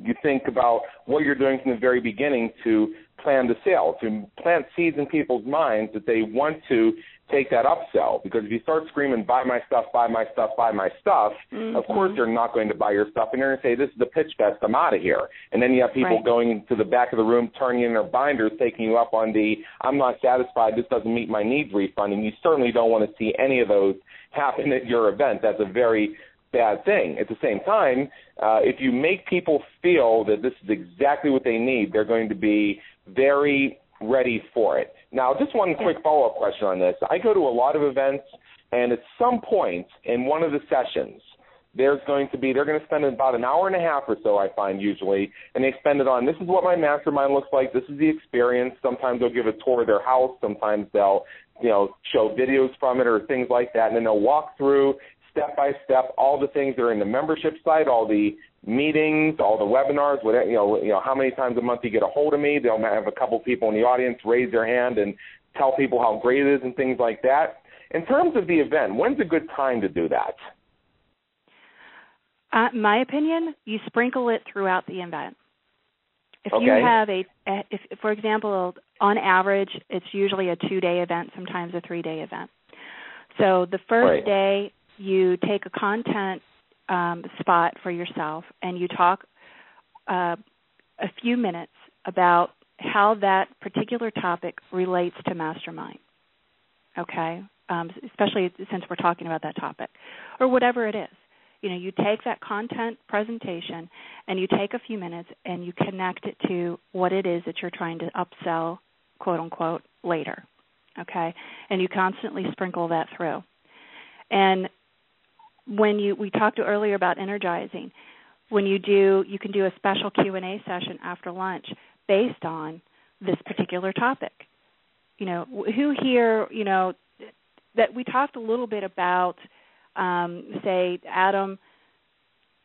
you think about what you're doing from the very beginning to plan the sale, to plant seeds in people's minds that they want to take that upsell. Because if you start screaming, buy my stuff, buy my stuff, buy my stuff, mm-hmm. of course they're not going to buy your stuff and they're going to say, this is the pitch fest, I'm out of here. And then you have people right. going to the back of the room, turning in their binders, taking you up on the, I'm not satisfied, this doesn't meet my needs refund. And you certainly don't want to see any of those happen at your event. That's a very bad thing. At the same time, uh, if you make people feel that this is exactly what they need, they're going to be very ready for it. Now, just one quick follow up question on this. I go to a lot of events, and at some point in one of the sessions, there's going to be they're going to spend about an hour and a half or so I find usually and they spend it on this is what my mastermind looks like this is the experience sometimes they'll give a tour of their house sometimes they'll you know show videos from it or things like that and then they'll walk through step by step all the things that are in the membership site, all the meetings, all the webinars, whatever, you know, you know, how many times a month you get a hold of me. They'll have a couple people in the audience raise their hand and tell people how great it is and things like that. In terms of the event, when's a good time to do that? Uh, my opinion, you sprinkle it throughout the event. If okay. you have a, if for example, on average, it's usually a two-day event, sometimes a three-day event. So the first right. day you take a content um, spot for yourself and you talk uh, a few minutes about how that particular topic relates to mastermind. Okay, um, especially since we're talking about that topic, or whatever it is. You know, you take that content presentation and you take a few minutes and you connect it to what it is that you're trying to upsell, quote unquote, later. Okay, and you constantly sprinkle that through. And when you we talked earlier about energizing when you do you can do a special q&a session after lunch based on this particular topic you know who here you know that we talked a little bit about um, say adam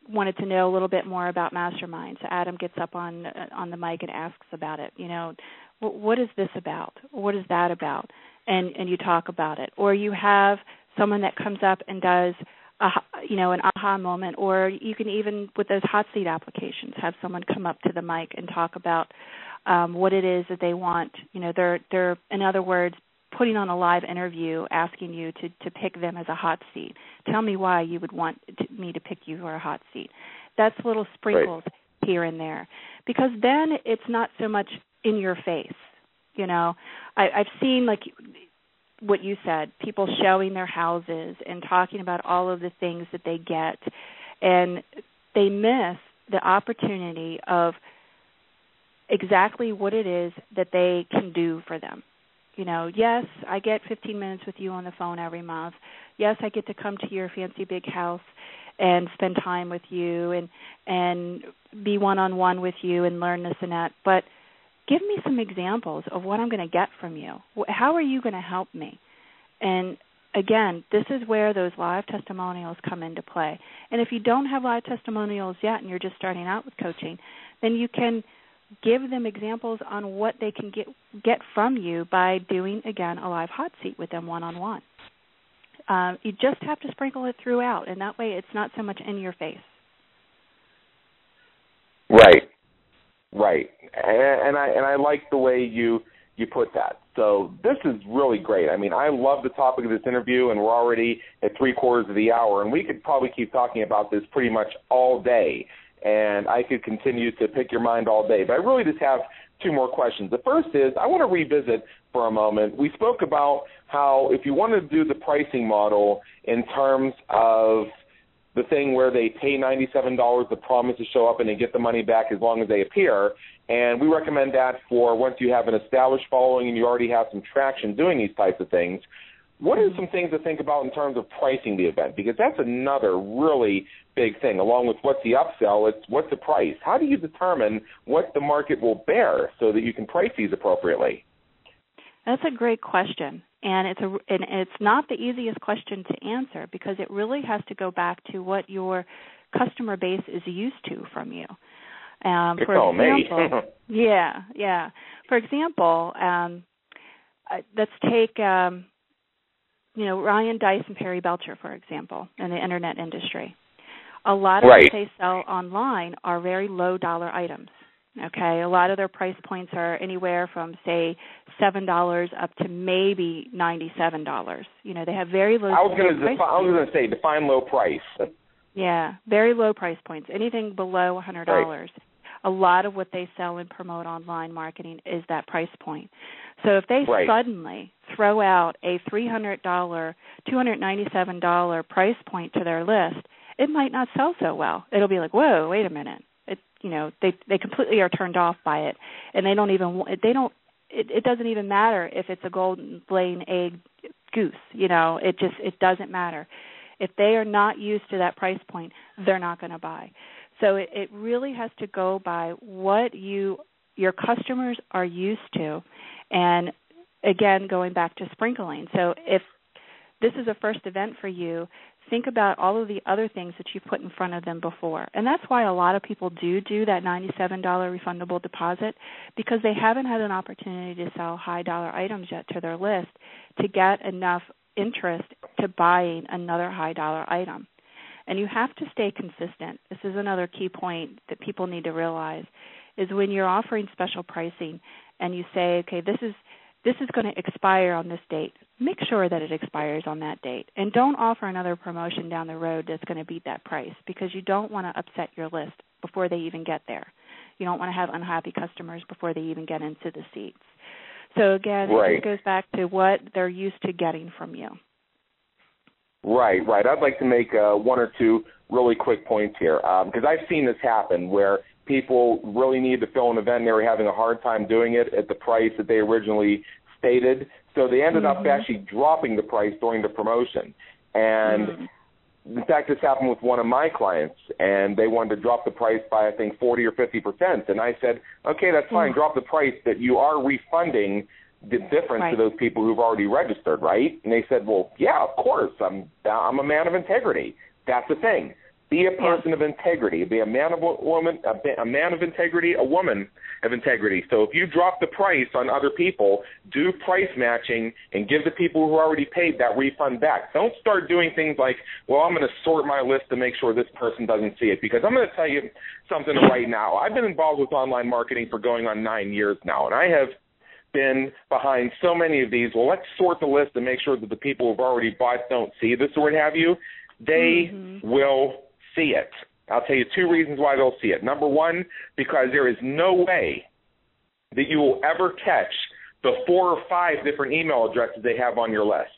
wanted to know a little bit more about mastermind so adam gets up on uh, on the mic and asks about it you know what is this about? What is that about? And and you talk about it, or you have someone that comes up and does a you know an aha moment or you can even with those hot seat applications have someone come up to the mic and talk about um, what it is that they want. You know they're they're in other words putting on a live interview asking you to to pick them as a hot seat. Tell me why you would want to, me to pick you for a hot seat. That's little sprinkles right. here and there. Because then it's not so much in your face you know. I i've seen like what you said people showing their houses and talking about all of the things that they get. And they miss the opportunity of exactly what it is that they can do for them. You know yes i get 15 minutes with you on the phone every month. Yes i get to come to your fancy big house and spend time with you and and be one on one with you and learn this and that. But give me some examples of what I'm going to get from you. How are you going to help me? And again, this is where those live testimonials come into play. And if you don't have live testimonials yet and you're just starting out with coaching, then you can give them examples on what they can get get from you by doing again a live hot seat with them one on one. You just have to sprinkle it throughout, and that way it's not so much in your face. Right. Right, and, I and I like the way you you put that. So this is really great. I mean, I love the topic of this interview, and we're already at three quarters of the hour, and we could probably keep talking about this pretty much all day, and I could continue to pick your mind all day. But I really just have two more questions. The first is I want to revisit for a moment. We spoke about how if you want to do the pricing model in terms of the thing where they pay $97, the promise to show up and they get the money back as long as they appear. And we recommend that for once you have an established following and you already have some traction doing these types of things. What are some things to think about in terms of pricing the event? Because that's another really big thing. Along with what's the upsell, it's what's the price. How do you determine what the market will bear so that you can price these appropriately? That's a great question and it's a and it's not the easiest question to answer because it really has to go back to what your customer base is used to from you. Um, for example, yeah, yeah. For example, um, uh, let's take um, you know Ryan Deiss and Perry Belcher, for example, in the internet industry. A lot of right. what they sell online are very low dollar items. Okay, a lot of their price points are anywhere from say seven dollars up to maybe ninety-seven dollars. You know, they have very low. I was going to defi- I was going to say define low price. Yeah, very low price points. Anything below a hundred dollars. Right. A lot of what they sell and promote online marketing is that price point. So if they right. suddenly throw out a three hundred dollar, two hundred ninety-seven dollar price point to their list, it might not sell so well. It'll be like, whoa, wait a minute you know they they completely are turned off by it. And they don't even they don't it, it doesn't even matter if it's a golden laying egg goose you know it just it doesn't matter. If they are not used to that price point they're not going to buy. So it, it really has to go by what you your customers are used to. And again going back to sprinkling. So if this is a first event for you think about all of the other things that you've put in front of them before. And that's why a lot of people do do that $97 refundable deposit because they haven't had an opportunity to sell high dollar items yet to their list to get enough interest to buying another high dollar item. And you have to stay consistent. This is another key point that people need to realize is when you're offering special pricing and you say, okay, this is this is going to expire on this date. Make sure that it expires on that date. And don't offer another promotion down the road that's going to beat that price because you don't want to upset your list before they even get there. You don't want to have unhappy customers before they even get into the seats. So again, right. it goes back to what they're used to getting from you. Right, right. I'd like to make uh, one or two really quick points here because um, I've seen this happen where people really needed to fill an event and they were having a hard time doing it at the price that they originally stated. So they ended mm-hmm. up actually dropping the price during the promotion. And mm-hmm. in fact, this happened with one of my clients, and they wanted to drop the price by I think forty or fifty percent. And I said, okay, that's fine. Mm-hmm. Drop the price, but you are refunding the difference right. to those people who've already registered, right? And they said, well, yeah, of course. I'm I'm a man of integrity. That's the thing. Be a person of integrity. Be a man of woman, a, a man of integrity, a woman of integrity. So if you drop the price on other people, do price matching and give the people who already paid that refund back. Don't start doing things like, well, I'm going to sort my list to make sure this person doesn't see it. Because I'm going to tell you something right now. I've been involved with online marketing for going on nine years now, and I have been behind so many of these. Well, let's sort the list and make sure that the people who've already bought don't see this or what have you. They mm-hmm. will see it. I'll tell you two reasons why they'll see it. Number one, because there is no way that you will ever catch the four or five different email addresses they have on your list.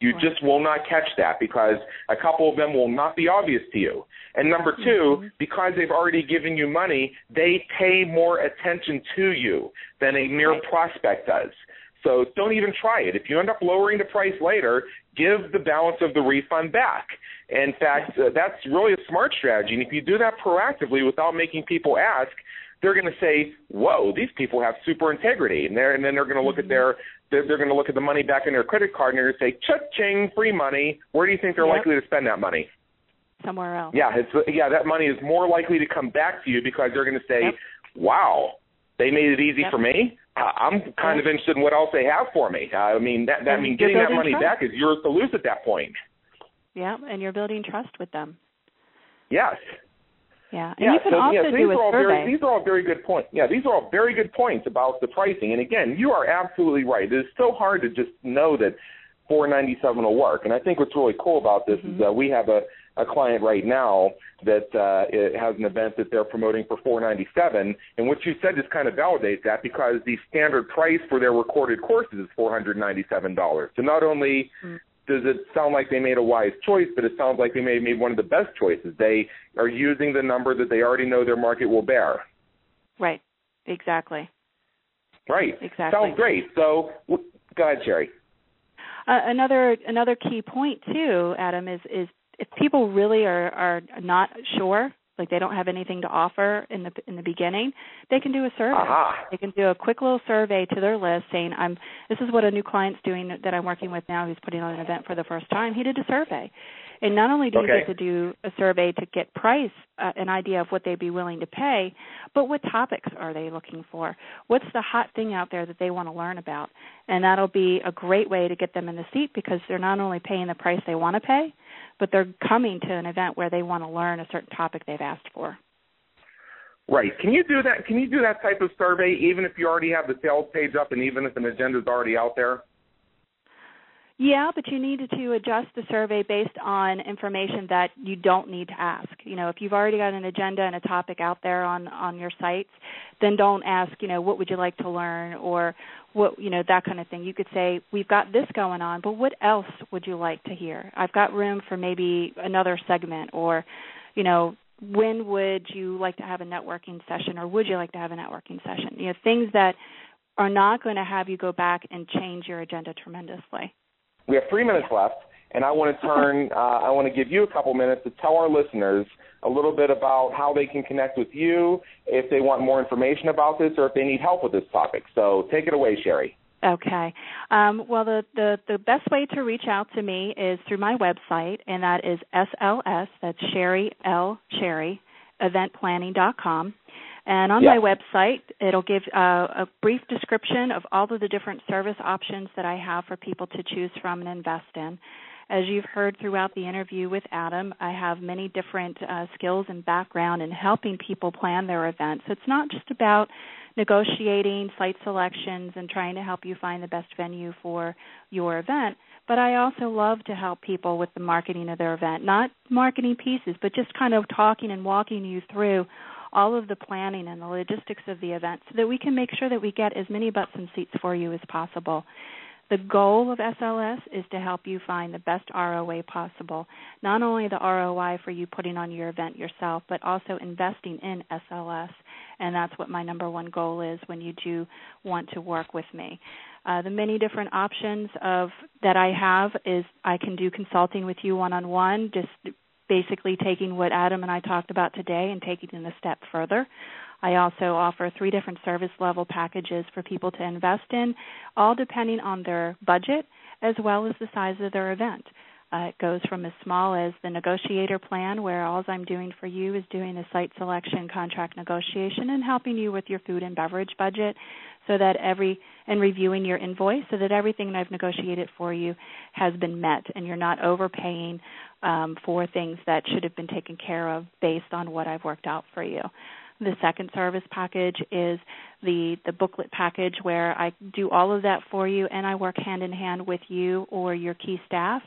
You right. just will not catch that because a couple of them will not be obvious to you. And number 2 mm-hmm. because they've already given you money, they pay more attention to you than a mere right. prospect does. So don't even try it. If you end up lowering the price later, give the balance of the refund back. In fact, uh, that's really a smart strategy. And if you do that proactively without making people ask, they're going to say, "Whoa, these people have super integrity," and, they're, and then they're going to look at their they're, they're going to look at the money back in their credit card and they're going to say, "Cha-ching, free money." Where do you think they're yep. likely to spend that money? Somewhere else. Yeah, it's yeah. That money is more likely to come back to you because they're going to say, yep. "Wow, they made it easy yep. for me." I'm kind of interested in what else they have for me. I mean, that that means getting that money trust. back is yours to lose at that point. Yeah, and you're building trust with them. Yes. Yeah, and yeah, you can so, also yeah, so do a survey. Very, these are all very good points. Yeah, these are all very good points about the pricing. And again, you are absolutely right. It is so hard to just know that 497 will work. And I think what's really cool about this mm-hmm. is that we have a a client right now that uh, it has an event that they're promoting for 497 and what you said just kind of validates that because the standard price for their recorded courses is $497 so not only mm-hmm does it sound like they made a wise choice, but it sounds like they may have made one of the best choices. They are using the number that they already know their market will bear. Right. Exactly. Right. Exactly. Sounds great. So, go ahead, Sherry. Uh, another another key point too, Adam, is is if people really are are not sure like they don't have anything to offer in the in the beginning, they can do a survey. Uh-huh. They can do a quick little survey to their list saying, "I'm this is what a new client's doing that I'm working with now who's putting on an event for the first time. He did a survey." And not only do okay. you get to do a survey to get price, uh, an idea of what they'd be willing to pay, but what topics are they looking for? What's the hot thing out there that they want to learn about? And that'll be a great way to get them in the seat because they're not only paying the price they want to pay, but they're coming to an event where they want to learn a certain topic they've asked for. Right. Can you do that? Can you do that type of survey even if you already have the sales page up and even if an agenda is already out there? Yeah, but you need to adjust the survey based on information that you don't need to ask. You know, if you've already got an agenda and a topic out there on on your sites, then don't ask, you know, what would you like to learn or what, you know, that kind of thing. You could say, we've got this going on, but what else would you like to hear? I've got room for maybe another segment or, you know, when would you like to have a networking session or would you like to have a networking session? You know, things that are not going to have you go back and change your agenda tremendously. We have three minutes left, and I want to turn. Uh, I want to give you a couple minutes to tell our listeners a little bit about how they can connect with you if they want more information about this or if they need help with this topic. So take it away, Sherry. Okay. Um, well, the, the, the best way to reach out to me is through my website, and that is SLS, that's Sherry L. Sherry, eventplanning.com. And on my website, it'll give uh, a brief description of all of the different service options that I have for people to choose from and invest in. As you've heard throughout the interview with Adam, I have many different uh, skills and background in helping people plan their events. So it's not just about negotiating site selections and trying to help you find the best venue for your event, but I also love to help people with the marketing of their event. Not marketing pieces, but just kind of talking and walking you through all of the planning and the logistics of the event so that we can make sure that we get as many butts and seats for you as possible. The goal of SLS is to help you find the best ROI possible. Not only the ROI for you putting on your event yourself, but also investing in SLS. And that's what my number one goal is when you do want to work with me. Uh, the many different options of that I have is I can do consulting with you one on one, just basically taking what Adam and I talked about today and taking it a step further. I also offer three different service level packages for people to invest in, all depending on their budget as well as the size of their event. Uh, it goes from as small as the negotiator plan, where all I'm doing for you is doing the site selection, contract negotiation, and helping you with your food and beverage budget, so that every and reviewing your invoice, so that everything that I've negotiated for you has been met, and you're not overpaying um, for things that should have been taken care of based on what I've worked out for you. The second service package is the the booklet package where I do all of that for you and I work hand in hand with you or your key staff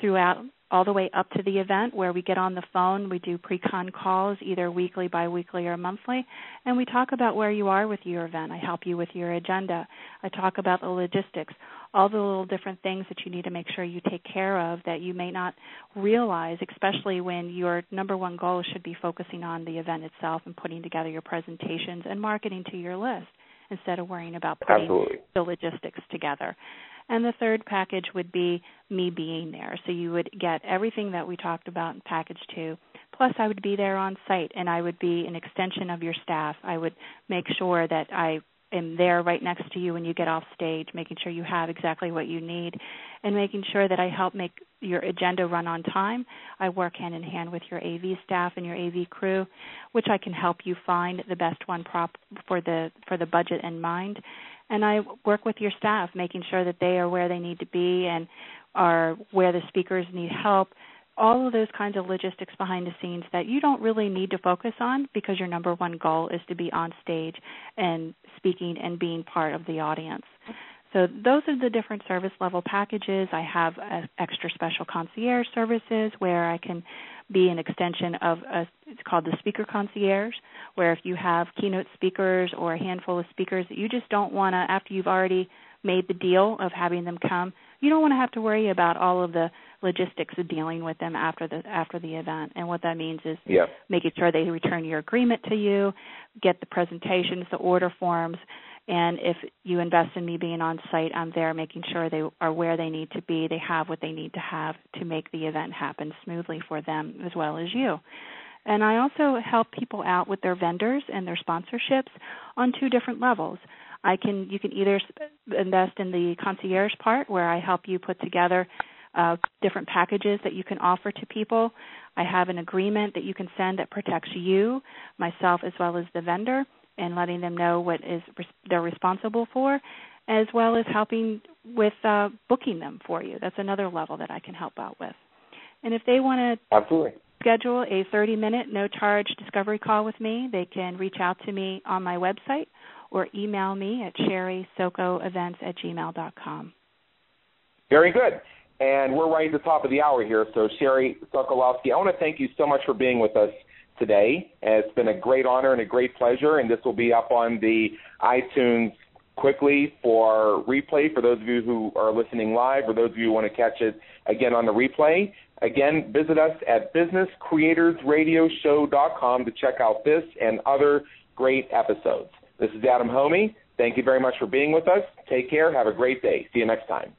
throughout all the way up to the event where we get on the phone, we do pre-con calls either weekly, bi-weekly or monthly, and we talk about where you are with your event. I help you with your agenda. I talk about the logistics, all the little different things that you need to make sure you take care of that you may not realize, especially when your number one goal should be focusing on the event itself and putting together your presentations and marketing to your list instead of worrying about putting Absolutely. the logistics together. And the third package would be me being there. So you would get everything that we talked about in package two. Plus, I would be there on site and I would be an extension of your staff. I would make sure that I am there right next to you when you get off stage, making sure you have exactly what you need, and making sure that I help make your agenda run on time. I work hand in hand with your AV staff and your AV crew, which I can help you find the best one prop for the for the budget in mind and I work with your staff, making sure that they are where they need to be and are where the speakers need help. All of those kinds of logistics behind the scenes that you don't really need to focus on because your number one goal is to be on stage and speaking and being part of the audience. So those are the different service level packages. I have uh, extra special concierge services where I can be an extension of a, it's called the speaker concierge, where if you have keynote speakers or a handful of speakers that you just don't want to, after you've already made the deal of having them come, you don't want to have to worry about all of the logistics of dealing with them after the after the event. And what that means is yeah. making sure they return your agreement to you, get the presentations, the order forms, and if you invest in me being on site, I'm there making sure they are where they need to be, they have what they need to have to make the event happen smoothly for them as well as you. And I also help people out with their vendors and their sponsorships on two different levels. I can you can either invest in the concierge part where I help you put together uh, different packages that you can offer to people. I have an agreement that you can send that protects you, myself, as well as the vendor and letting them know what is they're responsible for, as well as helping with uh, booking them for you. That's another level that I can help out with. And if they want to absolutely schedule a 30-minute no-charge discovery call with me, they can reach out to me on my website or email me at sherrysokoevents at gmail.com. Very good. And we're right at the top of the hour here. So, Sherry Sokolowski, I want to thank you so much for being with us today. It's been a great honor and a great pleasure, and this will be up on the iTunes quickly for replay for those of you who are listening live or those of you who want to catch it again on the replay. Again, visit us at businesscreatorsradioshow.com to check out this and other great episodes. This is Adam Hommey. Thank you very much for being with us. Take care. Have a great day. See you next time.